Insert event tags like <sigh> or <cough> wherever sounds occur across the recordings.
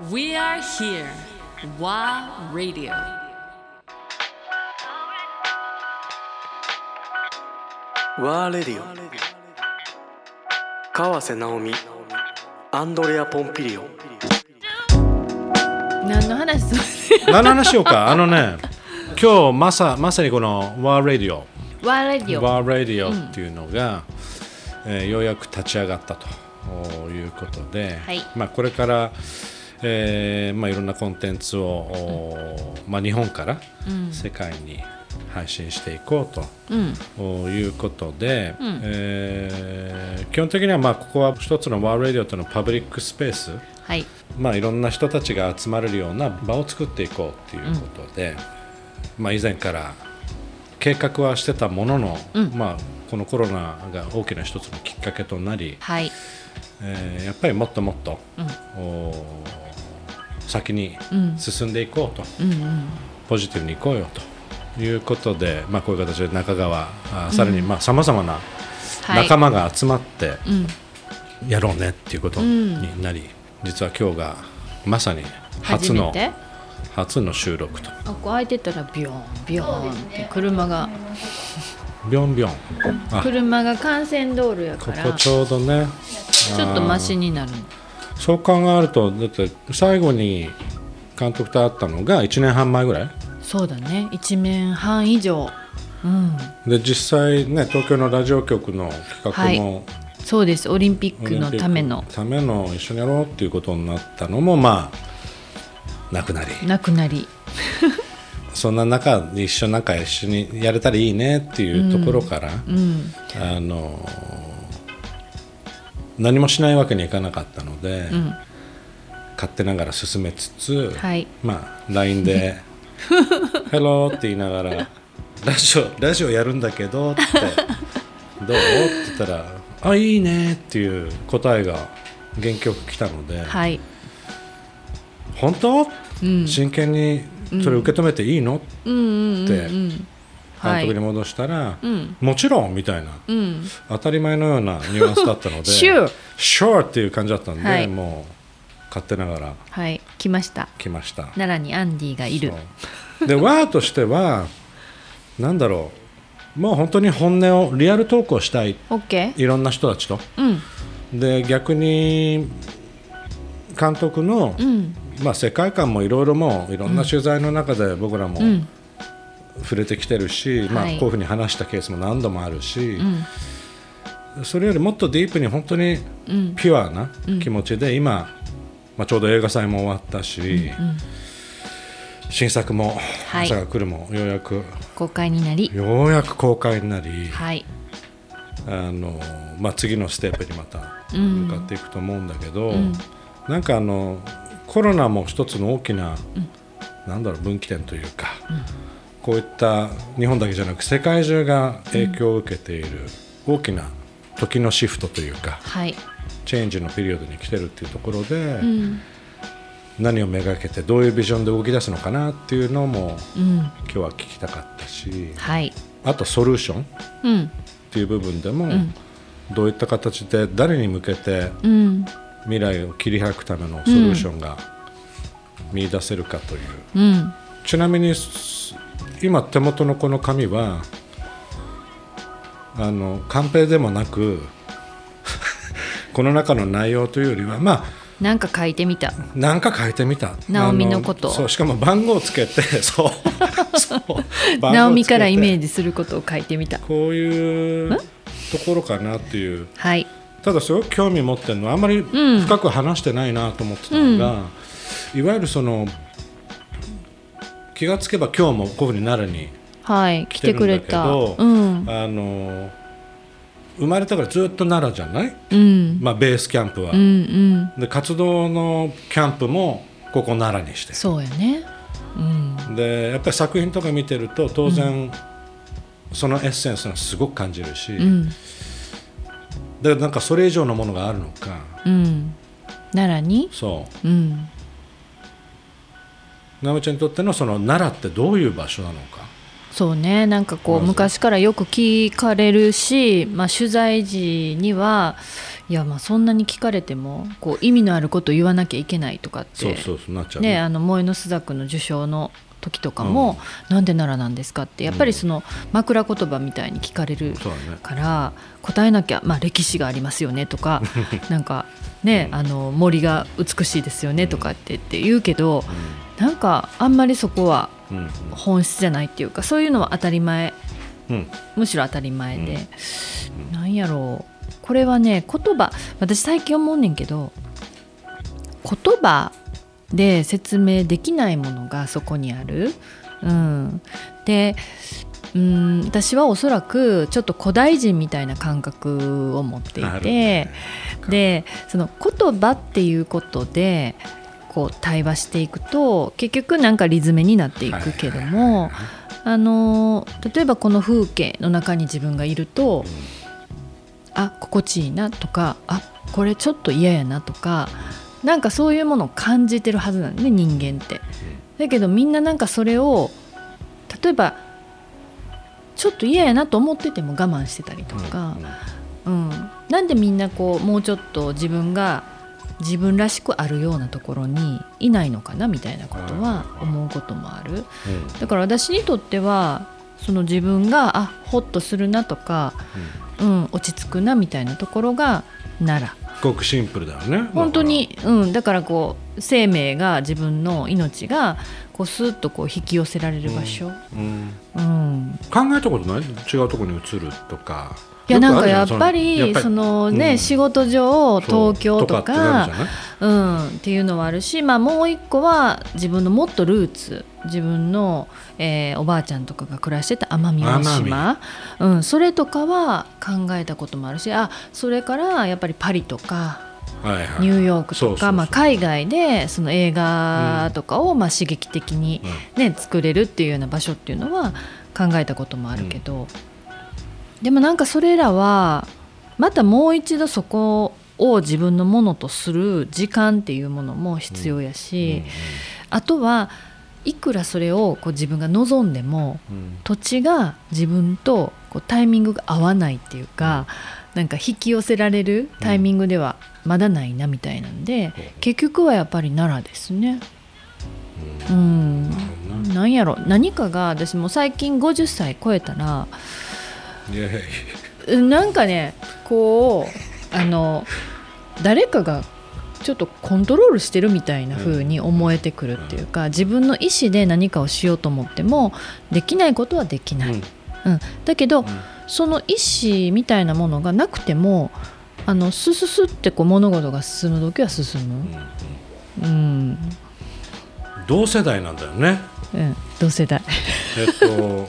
We are here. WA Radio. ワーレディオ川瀬直美アンドレア・ポンピリオ何の話する？何の話しようか？<laughs> あのね今日まさまさにこのワーラディオワーレディオワーラディオっていうのが、えーようやく立ち上がったということで、はい。まあ、これから、えーまあ、いろんなコンテンツを、おまあ、日本から世界に配信していこうと。いうことで、えー基本的にはまあここは一つのワーラディオとのパブリックスペース、はい。まあ、いろんな人たちが集まれるような場を作っていこうということで、まあ、以前から計画はしてたものの、まあ、このコロナが大きな一つのきっかけとなり、はい。えーやっぱりもっともっと、お先に進んでいこうと、ポジティブにいこうよと。いうことで、まあ、こういう形で中川あさらにさまざ、まなはい。仲間が集まってやろうねっていうことになり、実は今日がまさに初の初の収録と。あここ開いてたらビヨンビヨンって車が。ビョンビョン。あ。車が幹線道路やから。ここちょうどね。ちょっとマシになるそう考えるとだって最後に監督と会ったのが1年半前ぐらい？そうだね。一面半以上。うん。で実際ね東京のラジオ局の企画も、そうです。オリンピックのための。ための一緒にやろうっていうことになったのもまあなくなり。なくなり。<laughs> そんな中で一緒なんか一緒にやれたらいいねっていうところから、うん。あの何もしないわけにはいかなかったので、ん。勝手ながら進めつつ、はい。まあ LINE で「ヘロー」って言いながら「ラジオラジオやるんだけど」って「どう?」って言ったら「あいいね」っていう答えが原曲来たので「はい本当？うん。真剣にそれ受け止めていいの?」うんうんうんってうん監督に戻したら、ん。もちろんみたいな、うん。当たり前のようなニュアンスだったので <laughs> Sure Sure っていう感じだったんで、はい。もう勝手ながらはい。来ました。来ました。奈良にアンディがいる。でワーとしてはなんだろう。もう本当に本音をリアルトークをしたい。オッケーいろんな人たちと。うん。で逆に監督の、うん。まあ、世界観もいろいろもういろんな取材の中で僕らもうん触れてきてるし、まあ、こうはいいうふうに話したケースも何度もあるし、うん。それよりもっとディープに本当にうん。ピュアな気持ちで、今、まあ、ちょうど映画祭も終わったし、新作も「はい。朝が来る」もようやく公開になり。ようやく公開になり、はい。あのまあ、次のステップにまたうん。向かっていくと思うんだけど、ん。なんかあのコロナも一つの大きな、なんだろう分岐点というか、こういった日本だけじゃなく世界中が影響を受けている大きな時のシフトというか、はい。チェンジのピリオドに来てるっていうところで、うん。何をめがけてどういうビジョンで動き出すのかなっていうのもうん。今日は聞きたかったしはい。あとソリューションっうん。ていう部分でも、ん。どういった形で誰に向けてうん。未来を切り開くためのソリューションが見出せるかという、うん。ちなみにす今手元のこの紙はあのカンペでもなく <laughs> この中の内容というよりはまあなんか書いてみた。なんか書いてみた。ナオミのこと。あそうしかも番号つけて <laughs> そう <laughs> そう番号つけて。ナオミからイメージすることを書いてみた。こういうところかなっていう。はい。ただすごく興味持ってるのはあんまりん。深く話してないなと思ってたのが、いわゆるその気がつけば今日もこういうふうに奈良にはい来てくれた。うん。あの生まれたからずっと奈良じゃない、うん。まあ、ベースキャンプは、うんうん。で活動のキャンプもここ奈良にして。そうやね。うん。でやっぱり作品とか見てると当然、そのエッセンスがすごく感じるし、うん。でなんかそれ以上のものがあるのか。うん。奈良に？そう。うん直美ちゃんにとってのその奈良ってどういう場所なのか。そうねなんかこう昔からよく聞かれるし、まあ、取材時にはいやまあそんなに聞かれてもこう意味のあることを言わなきゃいけないとかってそうそうそうなっちゃうね、あの萌えの朱雀の受賞の時とかも、なんで奈良なんですかってやっぱりその枕言葉みたいに聞かれるから答えなきゃ、まあ、歴史がありますよねとか <laughs> なんかね、あの森が美しいですよねとかって言って言うけど、なんかあんまりそこはうん。本質じゃないっていうかそういうのは当たり前。うん。むしろ当たり前で、なんやろう。これはね言葉。私最近思うねんけど言葉で説明できないものがそこにある。うん、でうん私はおそらくちょっと古代人みたいな感覚を持っていて、ね。でその言葉っていうことでこう対話していくと結局なんかリズムになっていくけども、あの例えばこの風景の中に自分がいると、あ心地いいなとかあこれちょっと嫌やなとかなんかそういうものを感じてるはずなんだね人間って。だけどみんななんかそれを例えばちょっと嫌やなと思ってても我慢してたりとか、うん。なんでみんなこうもうちょっと自分が自分らしくあるようなところにいないのかなみたいなことは思うこともある。だから私にとってはその自分があホッとするなとか、うん、落ち着くなみたいなところが奈良。すごくシンプルだよね本当に、うん、だからこう生命が自分の命がこうスーッとこう引き寄せられる場所、うん。うん。考えたことない？違うところに移るとかいやなんかやっぱりそのね、うん。仕事上東京ととかうん、っていうのはあるし、まあ、もう一個は自分のもっとルーツ自分の、えーおばあちゃんとかが暮らしてた奄美大島、うん、それとかは考えたこともあるしあそれからやっぱりパリとかはいはい。ニューヨークとか、まあ、海外でその映画とかをまあ刺激的に、ね作れるっていうような場所っていうのは考えたこともあるけど、でもなんかそれらはまたもう一度そこを自分のものとする時間っていうものも必要やし、あとはいくらそれをこう自分が望んでもうん。土地が自分とこうタイミングが合わないっていうか、なんか引き寄せられるタイミングではまだないなみたいなんで、結局はやっぱり奈良ですね。うん、なんやろ。何かが私も最近50歳超えたらなんかねこうあの誰かがちょっとコントロールしてるみたいな風に思えてくるっていうか自分の意思で何かをしようと思ってもできないことはできない、うん。うん。だけど、その意思みたいなものがなくてもあのスススってこう物事が進む時は進む、うん。同世代なんだよね。うん、同世代。えっと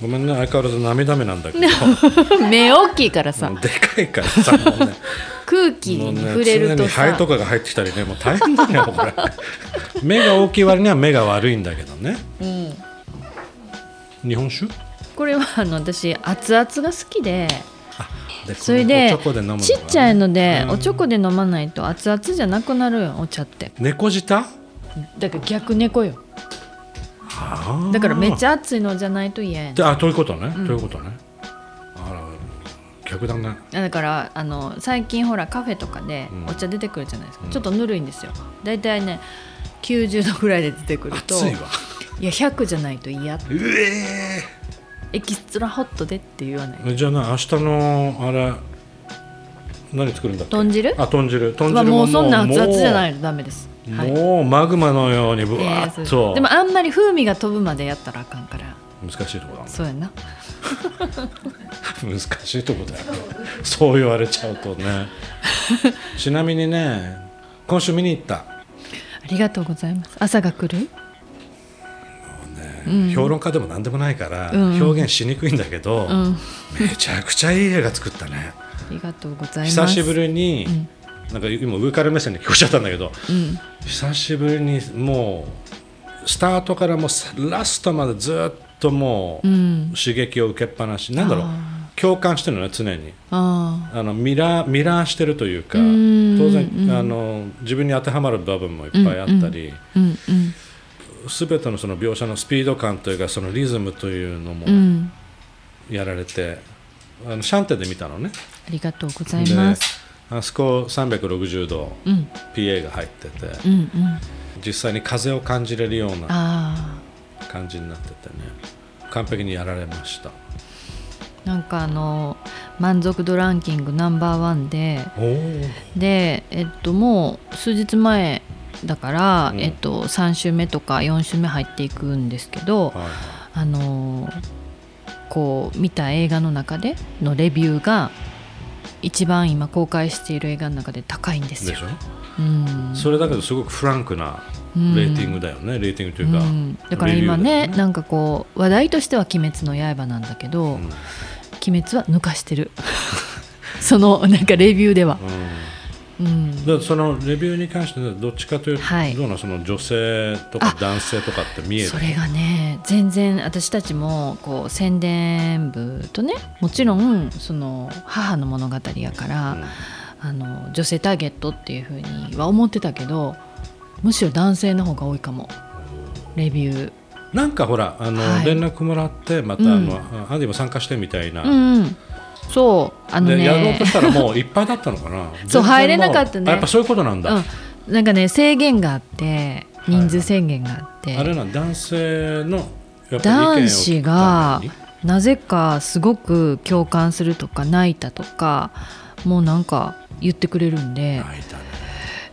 ごめんね相変わらず涙目なんだけど。<laughs> 目大きいからさ。でかいからさね。<laughs> 空気に触れる常とさ、にハエとかが入ってきたりねもう大変だよこれ。<laughs> 目が大きい割には目が悪いんだけどね。うん、日本酒？これはあの私熱々が好きで。でそれでちっちゃいので、うん。おちょこで飲まないと熱々じゃなくなるよお茶って。猫舌？だから逆猫よ。あだからめっちゃゃ熱いのじゃないと嫌やあということね、うん。ということね。あら逆だねだからあの最近ほらカフェとかでうん。お茶出てくるじゃないですか、うん。ちょっとぬるいんですよ。だいたいね90度ぐらいで出てくると熱いわ。いや100じゃないと嫌うえエキストラホットでって言わない？ーじゃあな明日のあれ何作るんだっけ？豚汁？あ豚汁。豚まあ汁もうそんな熱々じゃないもとダメですもうマグマのようにぶわっと、でもあんまり風味が飛ぶまでやったらあかんから。難しいとこだね。そうやな。<laughs> 難しいとこだよ。そう言われちゃうとね。<laughs> ちなみにね今週見に行った、ありがとうございます。朝が来る？評論家でも何でもないから、うん。表現しにくいんだけど、うん。めちゃくちゃいい映画作ったね。ありがとうございます。久しぶりに、んなんか今上から目線で聞こえちゃったんだけどうん久しぶりにもうスタートからもうさラストまでずっともう、うん。刺激を受けっぱなし。なんだろう。あ共感してるのね常に。ああのミラーミラーしてるというかうん当然、うん。あの自分に当てはまる部分もいっぱいあったり、全てのその描写のスピード感というかそのリズムというのもうん。やられて、あのシャンテで見たのね。ありがとうございますあそこ360度うん。PA が入ってて、うんうん。実際に風を感じれるようなあ感じになっててね。完璧にやられました。あなんかあの満足度ランキングナンバーワンででえっともう数日前だから、うん。えっと、3週目とか4週目入っていくんですけど、はい。あのこう見た映画の中でのレビューが一番今公開している映画の中で高いんですよ。うん。それだけどすごくフランクなレーティングだよね、レーティングというか、うん。だから今レビューだよね。なんかこう話題としては「鬼滅の刃」なんだけど、うん。鬼滅は抜かしてる。<laughs> そのなんかレビューでは、うん。うん、でそのレビューに関してはどっちかというと、はい。どうなのその女性とかあ男性とかって見えるそれがね全然私たちもこう宣伝部とねもちろんその母の物語やから、あの女性ターゲットっていうふうには思ってたけどむしろ男性の方が多いかも。レビュー。なんかほらあの、はい。連絡もらってまた、うん。あのアンディも参加してみたいな、うんうんそうあのでねやろうとしたらもう <laughs> いっぱいだったのかな。全然も入れなかったねあやっぱそういうことなんだ、うん、なんかね制限があって人数制限があって、あれなん男性の男子がなぜかすごく共感するとか泣いたとかもうなんか言ってくれるんで。泣いたね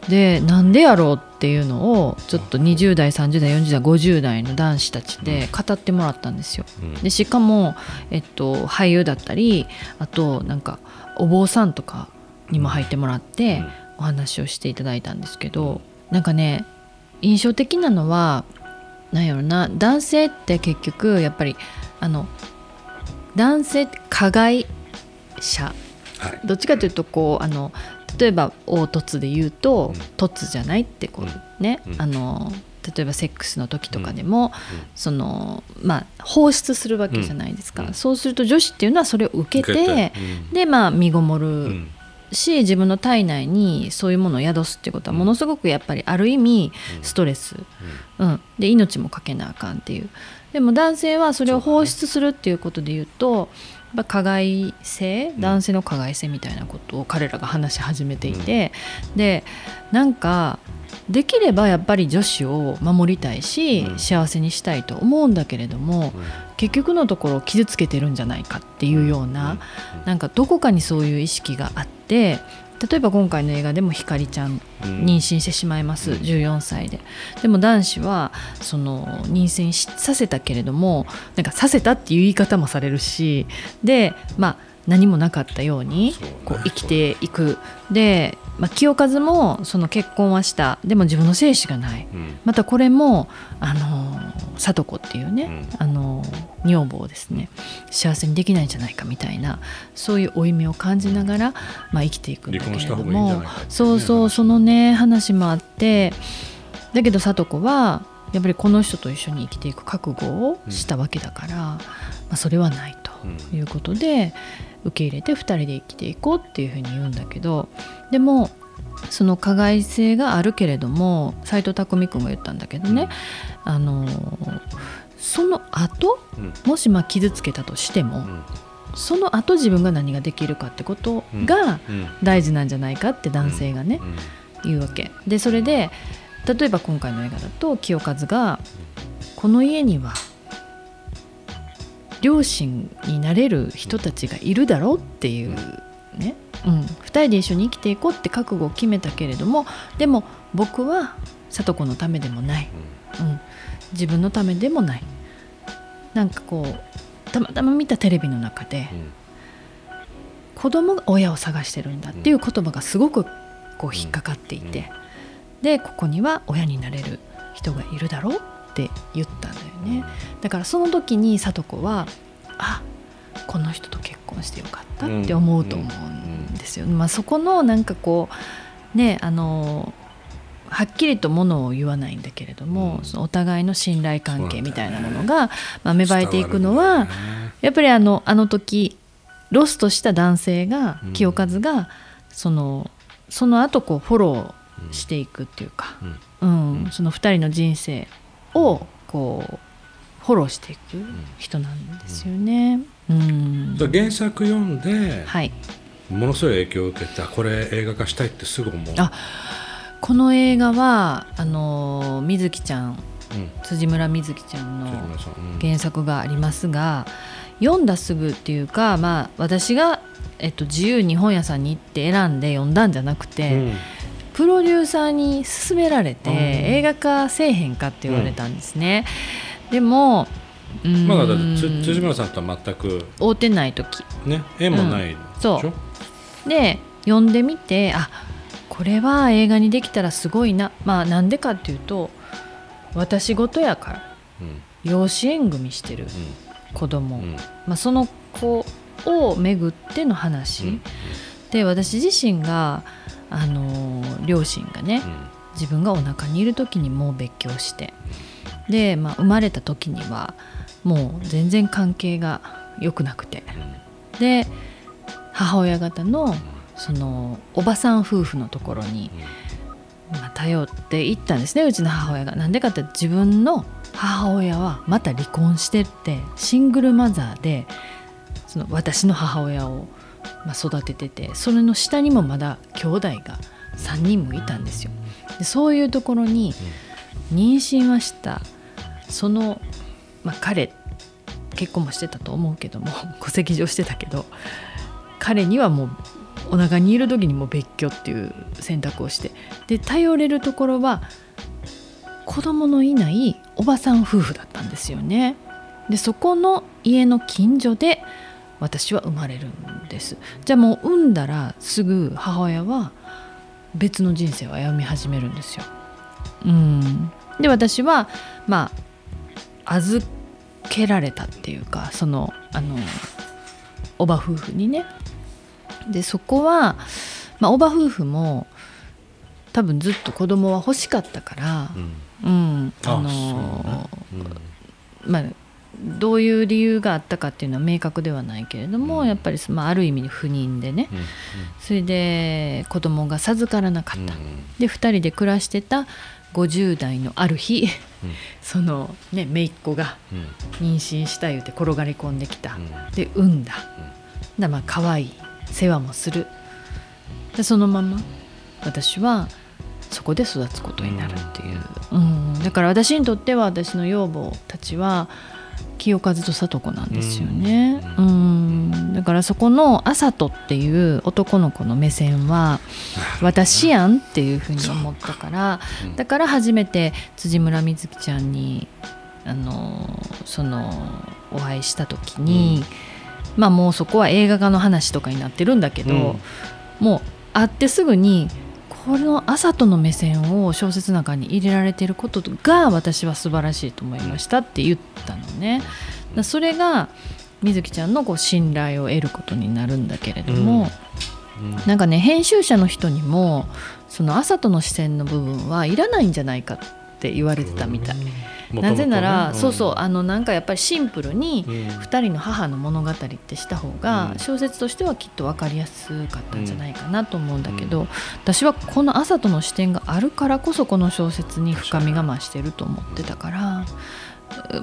でなんでやろうっていうのをちょっと20代30代40代50代の男子たちで語ってもらったんですよ。うん。でしかも、えっと、俳優だったりあとなんかお坊さんとかにも入ってもらってうん。お話をしていただいたんですけど、なんかね印象的なのはなんやろな男性って結局やっぱりあの男性加害者。はい。どっちかというとこうあの例えば凹凸で言うとうん。凸じゃないってこうね、うん。あの例えばセックスの時とかでも、そのまあ放出するわけじゃないですか、うん。そうすると女子っていうのはそれを受けてでまあ身ごもる、うん。し自分の体内にそういうものを宿すっていうことはものすごくやっぱりある意味うん。ストレス、うん。で命もかけなあかんっていう。でも男性はそれを放出するっていうことで言うとぱ加害性ん。男性の加害性みたいなことを彼らが話し始めていて、でなんかできればやっぱり女子を守りたいし、うん。幸せにしたいと思うんだけれども、結局のところ傷つけてるんじゃないかっていうような、なんかどこかにそういう意識があって例えば今回の映画でもひかりちゃんうん。妊娠してしまいます、うん。14歳で。でも男子はその妊娠しさせたけれどもなんかさせたっていう言い方もされるしでまあ何もなかったようにこう生きていく。で、まあ、清和もその結婚はした。でも自分の精子がない。うん。またこれもあの聡子っていうね、うん。あの女房をですね。幸せにできないんじゃないかみたいなそういう負い目を感じながら、まあ、生きていくんだけれどもそうそうそのね話もあってだけど聡子はやっぱりこの人と一緒に生きていく覚悟をしたわけだから、まあ、それはないとうん。いうことで受け入れて2人で生きていこうっていうふうに言うんだけどでもその加害性があるけれども斎藤工君が言ったんだけどね、あのその後うん。もしまあ傷つけたとしても、うん。その後自分が何ができるかってことがうん。大事なんじゃないかって男性がね、うん。言うわけ。でそれで例えば今回の映画だと清和がこの家には両親になれる人たちがいるだろうっていうね、うん、2人で一緒に生きていこうって覚悟を決めたけれどもでも僕は聡子のためでもない、うん、自分のためでもない。なんかこうたまたま見たテレビの中でうん。子供が親を探してるんだっていう言葉がすごくこう引っかかっていて、うん。でここには親になれる人がいるだろうって言ったんだよね、だからその時に聡子はあこの人と結婚してよかったって思うと思うんですよ、まあ、そこのなんかこうねあのはっきりとものを言わないんだけれども、うん。そのお互いの信頼関係みたいなものが、まあ、芽生えていくのは、ねやっぱりあのあの時ロストした男性がうん。清和がそのその後こうフォローしていくっていうか、うん。うん。その2人の人生をこうフォローしていく人なんですよね。うん。だから原作読んではい、ものすごい影響を受けてあこれ映画化したいってすぐ思う。あこの映画はあの水木ちゃんうん。辻村水木ちゃんの原作がありますが読んだすぐっていうか、まあ、私が、えっと、自由に本屋さんに行って選んで読んだんじゃなくて、うんプロデューサーに勧められて、うん。映画化せえへんかって言われたんですね。でもうーん。まだだ辻村さんとは全く会うてない時。ね縁もないでしょ、そう。で読んでみてあこれは映画にできたらすごいな。まあなんでかっていうと私事やからうん。養子縁組してる子供、うん。うんまあ、その子を巡っての話、うん。で私自身が、あのー両親がね自分がお腹にいる時にもう別居してで、まあ、生まれた時にはもう全然関係が良くなくてで母親方のそのおばさん夫婦のところに、まあ、頼っていったんですねうちの母親が。なんでかって自分の母親はまた離婚してってシングルマザーでその私の母親を、まあ、育てててそれの下にもまだ兄弟が3人もいたんですよ。でそういうところに妊娠はしたその、まあ、彼結婚もしてたと思うけども <laughs> 戸籍上してたけど彼にはもうお腹にいる時にもう別居っていう選択をしてで頼れるところは子供のいないおばさん夫婦だったんですよね。でそこの家の近所で私は生まれるんです。じゃあもう産んだらすぐ母親は別の人生を歩み始めるんですよ。うん、で私はまあ預けられたっていうかそのあのおば夫婦にね。でそこは、まあ、おば夫婦も多分ずっと子供は欲しかったからう、ん。うん、ああのそうね。まあどういう理由があったかっていうのは明確ではないけれども、うん。やっぱり、まあ、ある意味不妊でね。うんうん。それで子供が授からなかった、うんで2人で暮らしてた50代のある日うん。<laughs> そのね姪っ子がうん。妊娠した言うて転がり込んできた、うん。で産んだ、だまあ可愛い世話もする。でそのまま私はそこで育つことになるっていう、うん、だから私にとっては私の養母たちは清和と聡子なんですよね、ううん、だからそこのあさとっていう男の子の目線は私やんっていうふうに思ったからう。ん。だから初めて辻村瑞希ちゃんにあのそのお会いした時に、まあもうそこは映画化の話とかになってるんだけど、うん。もう会ってすぐにこの朝との目線を小説の中に入れられていることが私は素晴らしいと思いましたって言ったのね。それが水木ちゃんのこう信頼を得ることになるんだけれども、うん。なんかね編集者の人にもその朝との視線の部分はいらないんじゃないかって言われてたみたい。なぜなら、そうそうあのなんかやっぱりシンプルにうん。2人の母の物語ってした方がうん。小説としてはきっと分かりやすかったんじゃないかなと思うんだけど、私はこの朝との視点があるからこそこの小説に深みが増してると思ってたから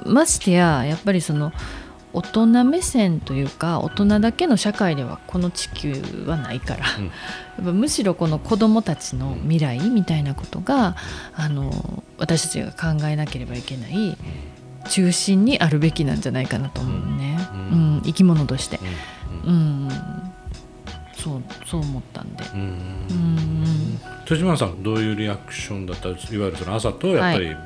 ましてややっぱりその大人目線というか大人だけの社会ではこの地球はないから、うん。やっぱむしろこの子どもたちの未来みたいなことがあの私たちが考えなければいけない中心にあるべきなんじゃないかなと思うね、ううん。ん生き物として、うん。うん、そうそう思ったんで、うん。うん。辻村さんどういうリアクションだった？いわゆるその朝とやっぱりうん、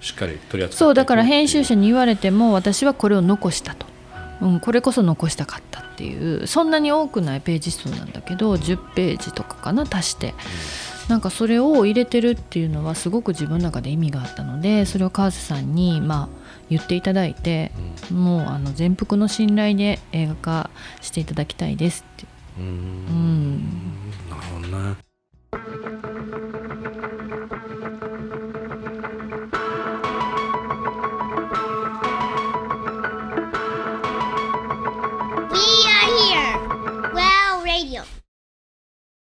しっかり取り扱っていくそうだから編集者に言われても私はこれを残したと、うん、これこそ残したかったっていうそんなに多くないページ数なんだけど10ページとかかな足して。なんかそれを入れてるっていうのはすごく自分の中で意味があったのでそれを川瀬さんにまあ言っていただいてもうあの全幅の信頼で映画化していただきたいですって。うん。うん。なるほどね